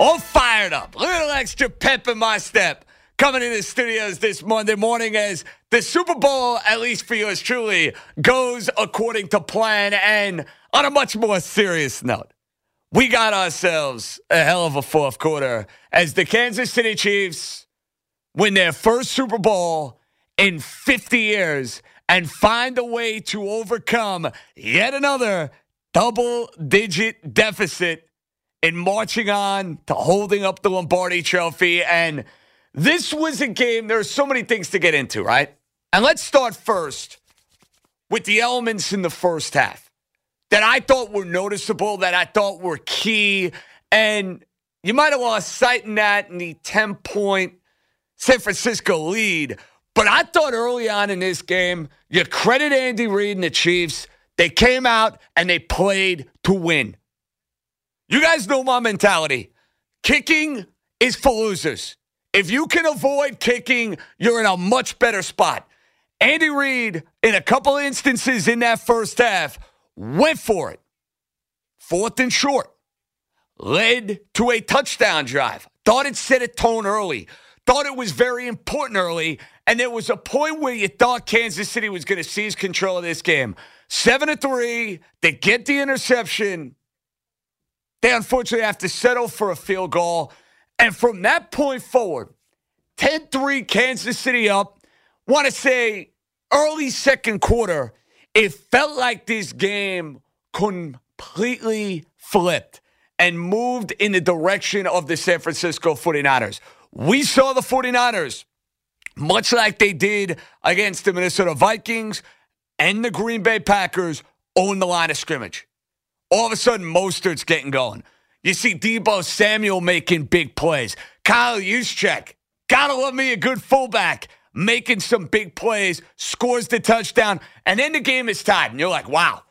All fired up. A little extra pep in my step. Coming into the studios this Monday morning as the Super Bowl, at least for yours truly, goes according to plan. And on a much more serious note, we got ourselves a hell of a fourth quarter as the Kansas City Chiefs win their first Super Bowl in 50 years and find a way to overcome yet another double digit deficit in marching on to holding up the Lombardi trophy. And this was a game, there are so many things to get into, right? And let's start first with the elements in the first half that I thought were noticeable, that I thought were key. And you might have lost sight in that in the 10 point San Francisco lead. But I thought early on in this game, you credit Andy Reid and the Chiefs. They came out and they played to win. You guys know my mentality. Kicking is for losers. If you can avoid kicking, you're in a much better spot. Andy Reid, in a couple instances in that first half, went for it. Fourth and short. Led to a touchdown drive. Thought it set a tone early. Thought it was very important early. And there was a point where you thought Kansas City was going to seize control of this game. Seven to three. They get the interception. They unfortunately have to settle for a field goal. And from that point forward, 10 3 Kansas City up. Want to say early second quarter, it felt like this game completely flipped and moved in the direction of the San Francisco 49ers. We saw the 49ers, much like they did against the Minnesota Vikings and the Green Bay Packers, own the line of scrimmage. All of a sudden, Mostert's getting going. You see Deebo Samuel making big plays. Kyle Juszczyk, gotta love me a good fullback, making some big plays, scores the touchdown, and then the game is tied. And you're like, wow,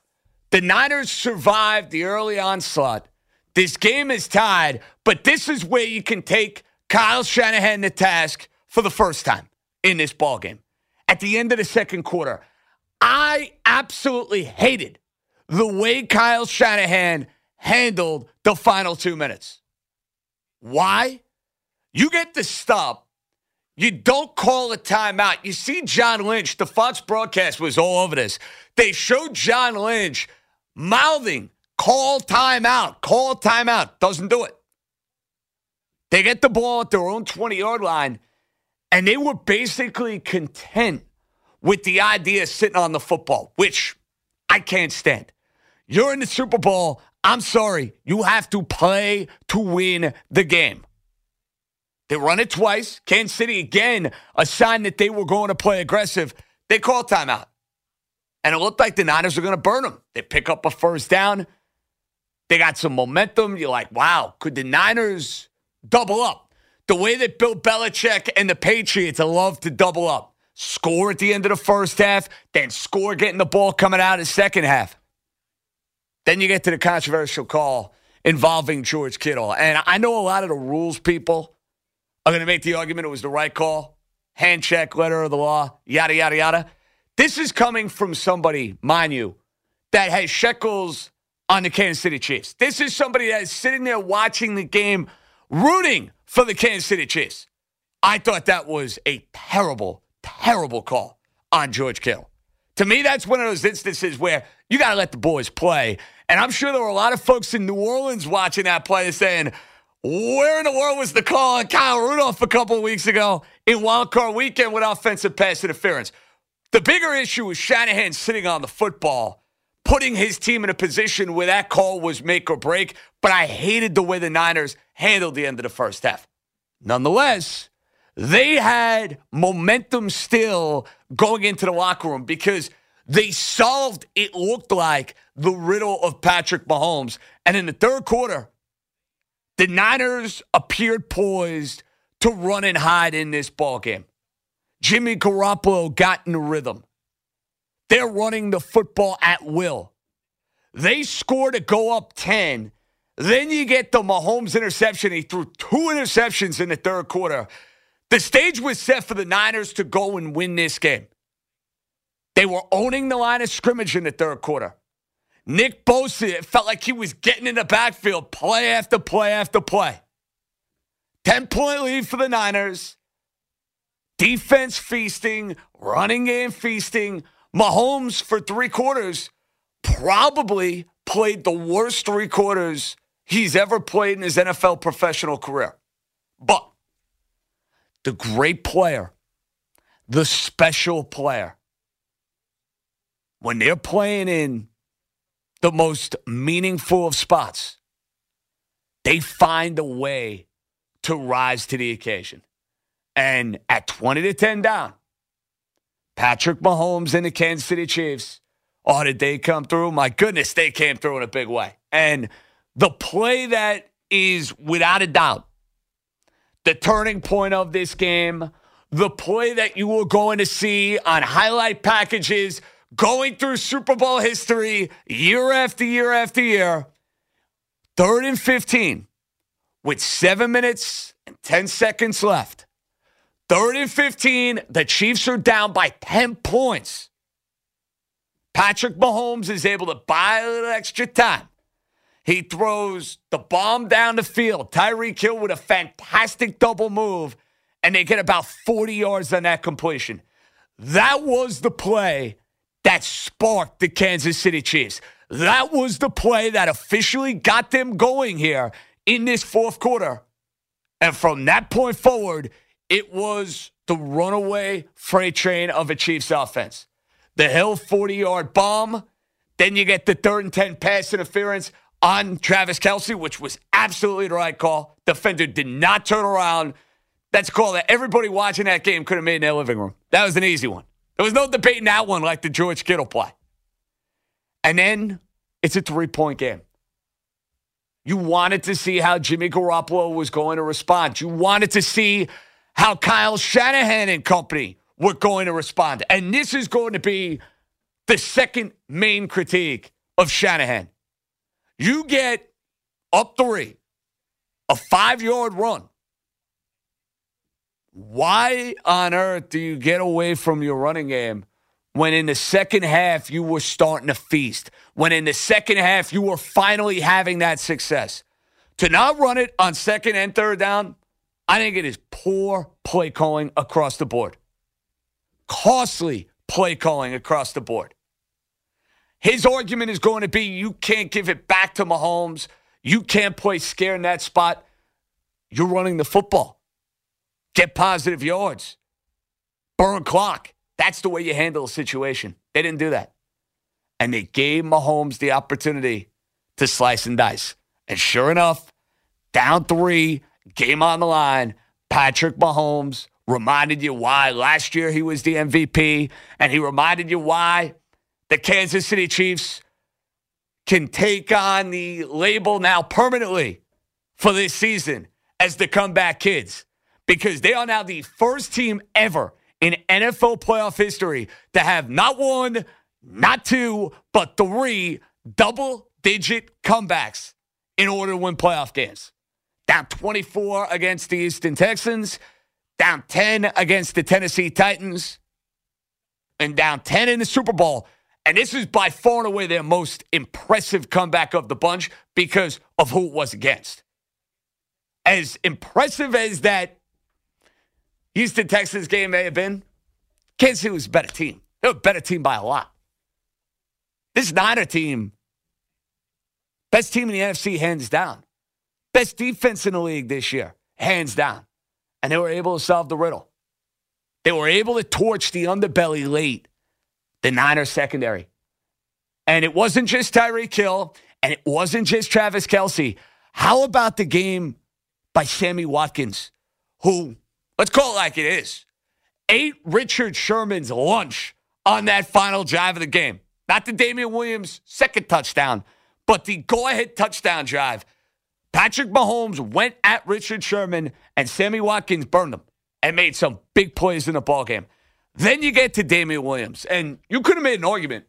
the Niners survived the early onslaught. This game is tied, but this is where you can take Kyle Shanahan to task for the first time in this ball game. At the end of the second quarter, I absolutely hated the way Kyle Shanahan handled the final two minutes. Why? You get the stop. You don't call a timeout. You see John Lynch, the Fox broadcast was all over this. They showed John Lynch mouthing, call timeout, call timeout. Doesn't do it. They get the ball at their own 20 yard line, and they were basically content with the idea of sitting on the football, which I can't stand. You're in the Super Bowl. I'm sorry. You have to play to win the game. They run it twice. Kansas City, again, a sign that they were going to play aggressive. They call timeout. And it looked like the Niners were going to burn them. They pick up a first down. They got some momentum. You're like, wow, could the Niners double up? The way that Bill Belichick and the Patriots love to double up. Score at the end of the first half, then score getting the ball coming out in the second half. Then you get to the controversial call involving George Kittle. And I know a lot of the rules people are going to make the argument it was the right call. Hand check, letter of the law, yada, yada, yada. This is coming from somebody, mind you, that has shekels on the Kansas City Chiefs. This is somebody that is sitting there watching the game, rooting for the Kansas City Chiefs. I thought that was a terrible, terrible call on George Kittle. To me, that's one of those instances where you got to let the boys play. And I'm sure there were a lot of folks in New Orleans watching that play saying, Where in the world was the call on Kyle Rudolph a couple weeks ago in Wild Card Weekend with offensive pass interference? The bigger issue was Shanahan sitting on the football, putting his team in a position where that call was make or break. But I hated the way the Niners handled the end of the first half. Nonetheless, they had momentum still going into the locker room because they solved, it looked like, the riddle of Patrick Mahomes. And in the third quarter, the Niners appeared poised to run and hide in this ball game. Jimmy Garoppolo got in the rhythm. They're running the football at will. They score to go up 10. Then you get the Mahomes interception. He threw two interceptions in the third quarter. The stage was set for the Niners to go and win this game. They were owning the line of scrimmage in the third quarter. Nick Bosa, felt like he was getting in the backfield play after play after play. 10 point lead for the Niners. Defense feasting, running game feasting. Mahomes, for three quarters, probably played the worst three quarters he's ever played in his NFL professional career. But the great player, the special player, when they're playing in the most meaningful of spots, they find a way to rise to the occasion. And at 20 to 10 down, Patrick Mahomes and the Kansas City Chiefs, oh, did they come through? My goodness, they came through in a big way. And the play that is without a doubt the turning point of this game, the play that you were going to see on highlight packages going through Super Bowl history year after year after year. Third and 15 with seven minutes and 10 seconds left. Third and 15, the Chiefs are down by 10 points. Patrick Mahomes is able to buy a little extra time. He throws the bomb down the field. Tyreek Hill with a fantastic double move, and they get about 40 yards on that completion. That was the play that sparked the Kansas City Chiefs. That was the play that officially got them going here in this fourth quarter. And from that point forward, it was the runaway freight train of a Chiefs offense. The Hill 40 yard bomb. Then you get the third and 10 pass interference on Travis Kelce, which was absolutely the right call. Defender did not turn around. That's a call that everybody watching that game could have made in their living room. That was an easy one. There was no debating that one like the George Kittle play. And then it's a three point game. You wanted to see how Jimmy Garoppolo was going to respond. You wanted to see how Kyle Shanahan and company were going to respond. And this is going to be the second main critique of Shanahan. You get up three, a five yard run why on earth do you get away from your running game when in the second half you were starting to feast? When in the second half you were finally having that success? To not run it on second and third down, I think it is poor play calling across the board. Costly play calling across the board. His argument is going to be you can't give it back to Mahomes. You can't play scare in that spot. You're running the football get positive yards, burn clock. That's the way you handle a situation. They didn't do that. And they gave Mahomes the opportunity to slice and dice. And sure enough, down three, game on the line, Patrick Mahomes reminded you why last year he was the MVP, and he reminded you why the Kansas City Chiefs can take on the label now permanently for this season as the comeback kids because they are now the first team ever in NFL playoff history to have not one, not two, but three double digit comebacks in order to win playoff games. Down 24 against the Houston Texans, down 10 against the Tennessee Titans, and down 10 in the Super Bowl. And this is by far and away their most impressive comeback of the bunch because of who it was against. As impressive as that Houston Texans game may have been. Kansas City was a better team. They were a better team by a lot. This Niner team, best team in the NFC, hands down. Best defense in the league this year, hands down. And they were able to solve the riddle. They were able to torch the underbelly late, the Niners secondary. And it wasn't just Tyreek Hill, and it wasn't just Travis Kelce. How about the game by Sammy Watkins, who, let's call it like it is, ate Richard Sherman's lunch on that final drive of the game? Not the Damien Williams second touchdown, but the go ahead touchdown drive. Patrick Mahomes went at Richard Sherman, and Sammy Watkins burned him and made some big plays in the ball game. Then you get to Damien Williams, and you could have made an argument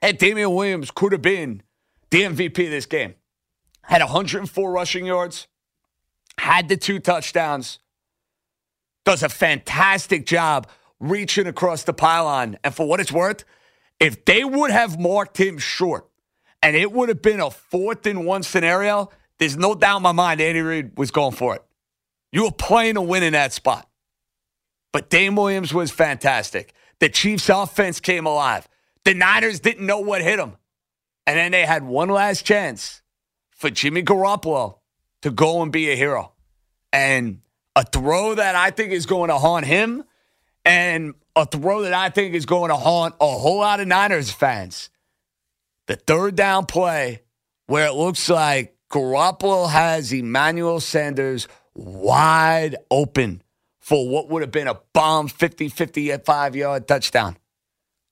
that Damien Williams could have been the MVP of this game. Had 104 rushing yards, had the two touchdowns, does a fantastic job reaching across the pylon. And for what it's worth, if they would have marked him short and it would have been a fourth and one scenario, there's no doubt in my mind Andy Reid was going for it. You were playing to win in that spot. But Dame Williams was fantastic. The Chiefs' offense came alive. The Niners didn't know what hit them. And then they had one last chance for Jimmy Garoppolo to go and be a hero. And a throw that I think is going to haunt him and a throw that I think is going to haunt a whole lot of Niners fans. The third down play where it looks like Garoppolo has Emmanuel Sanders wide open for what would have been a bomb 50 55 yard touchdown.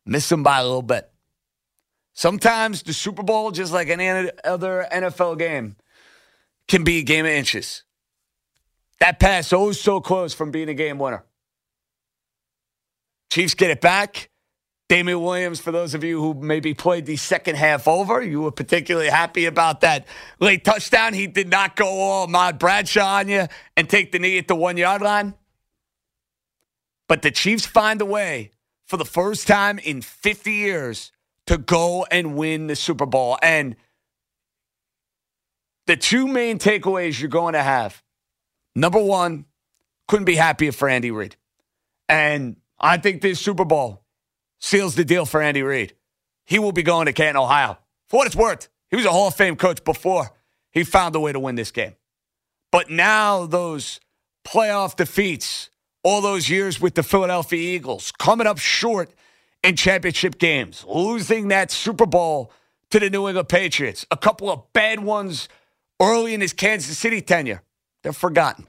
Miss him by a little bit. Sometimes the Super Bowl, just like any other NFL game, can be a game of inches. That pass oh so close from being a game winner. Chiefs get it back. Damien Williams, for those of you who maybe played the second half over, you were particularly happy about that late touchdown. He did not go all Ahmad Bradshaw on you and take the knee at the one yard line. But the Chiefs find a way for the first time in 50 years to go and win the Super Bowl. And the two main takeaways you're going to have number one, couldn't be happier for Andy Reid. And I think this Super Bowl seals the deal for Andy Reid. He will be going to Canton, Ohio. For what it's worth, he was a Hall of Fame coach before he found a way to win this game. But now those playoff defeats, all those years with the Philadelphia Eagles, coming up short in championship games, losing that Super Bowl to the New England Patriots, a couple of bad ones early in his Kansas City tenure, they're forgotten.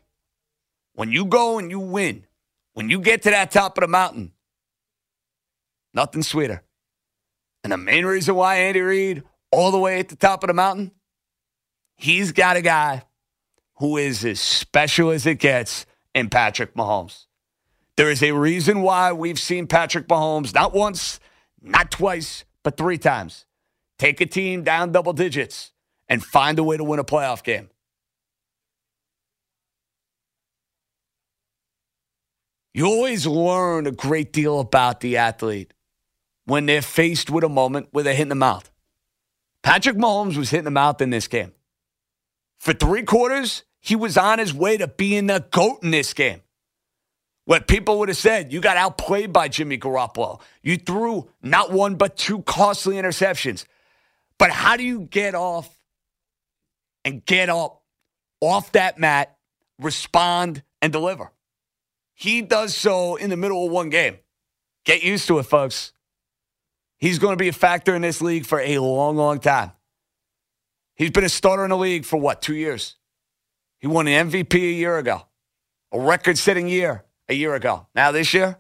When you go and you win, when you get to that top of the mountain, Nothing sweeter. And the main reason why Andy Reid, all the way at the top of the mountain, he's got a guy who is as special as it gets in Patrick Mahomes. There is a reason why we've seen Patrick Mahomes not once, not twice, but three times take a team down double digits and find a way to win a playoff game. You always learn a great deal about the athlete when they're faced with a moment where they're hitting the mouth. Patrick Mahomes was hitting the mouth in this game. For three quarters, he was on his way to being the GOAT in this game. What people would have said, you got outplayed by Jimmy Garoppolo. You threw not one, but two costly interceptions. But how do you get off and get up off that mat, respond, and deliver? He does so in the middle of one game. Get used to it, folks. He's going to be a factor in this league for a long, long time. He's been a starter in the league for what, two years? He won an MVP a year ago, a record setting year a year ago. Now, this year,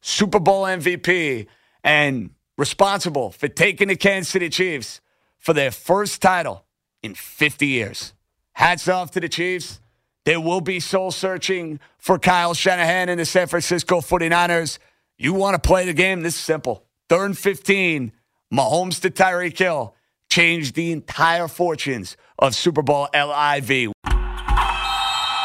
Super Bowl MVP and responsible for taking the Kansas City Chiefs for their first title in 50 years. Hats off to the Chiefs. There will be soul searching for Kyle Shanahan and the San Francisco 49ers. You want to play the game? This is simple. Third and 15, Mahomes to Tyreek Hill changed the entire fortunes of Super Bowl LIV.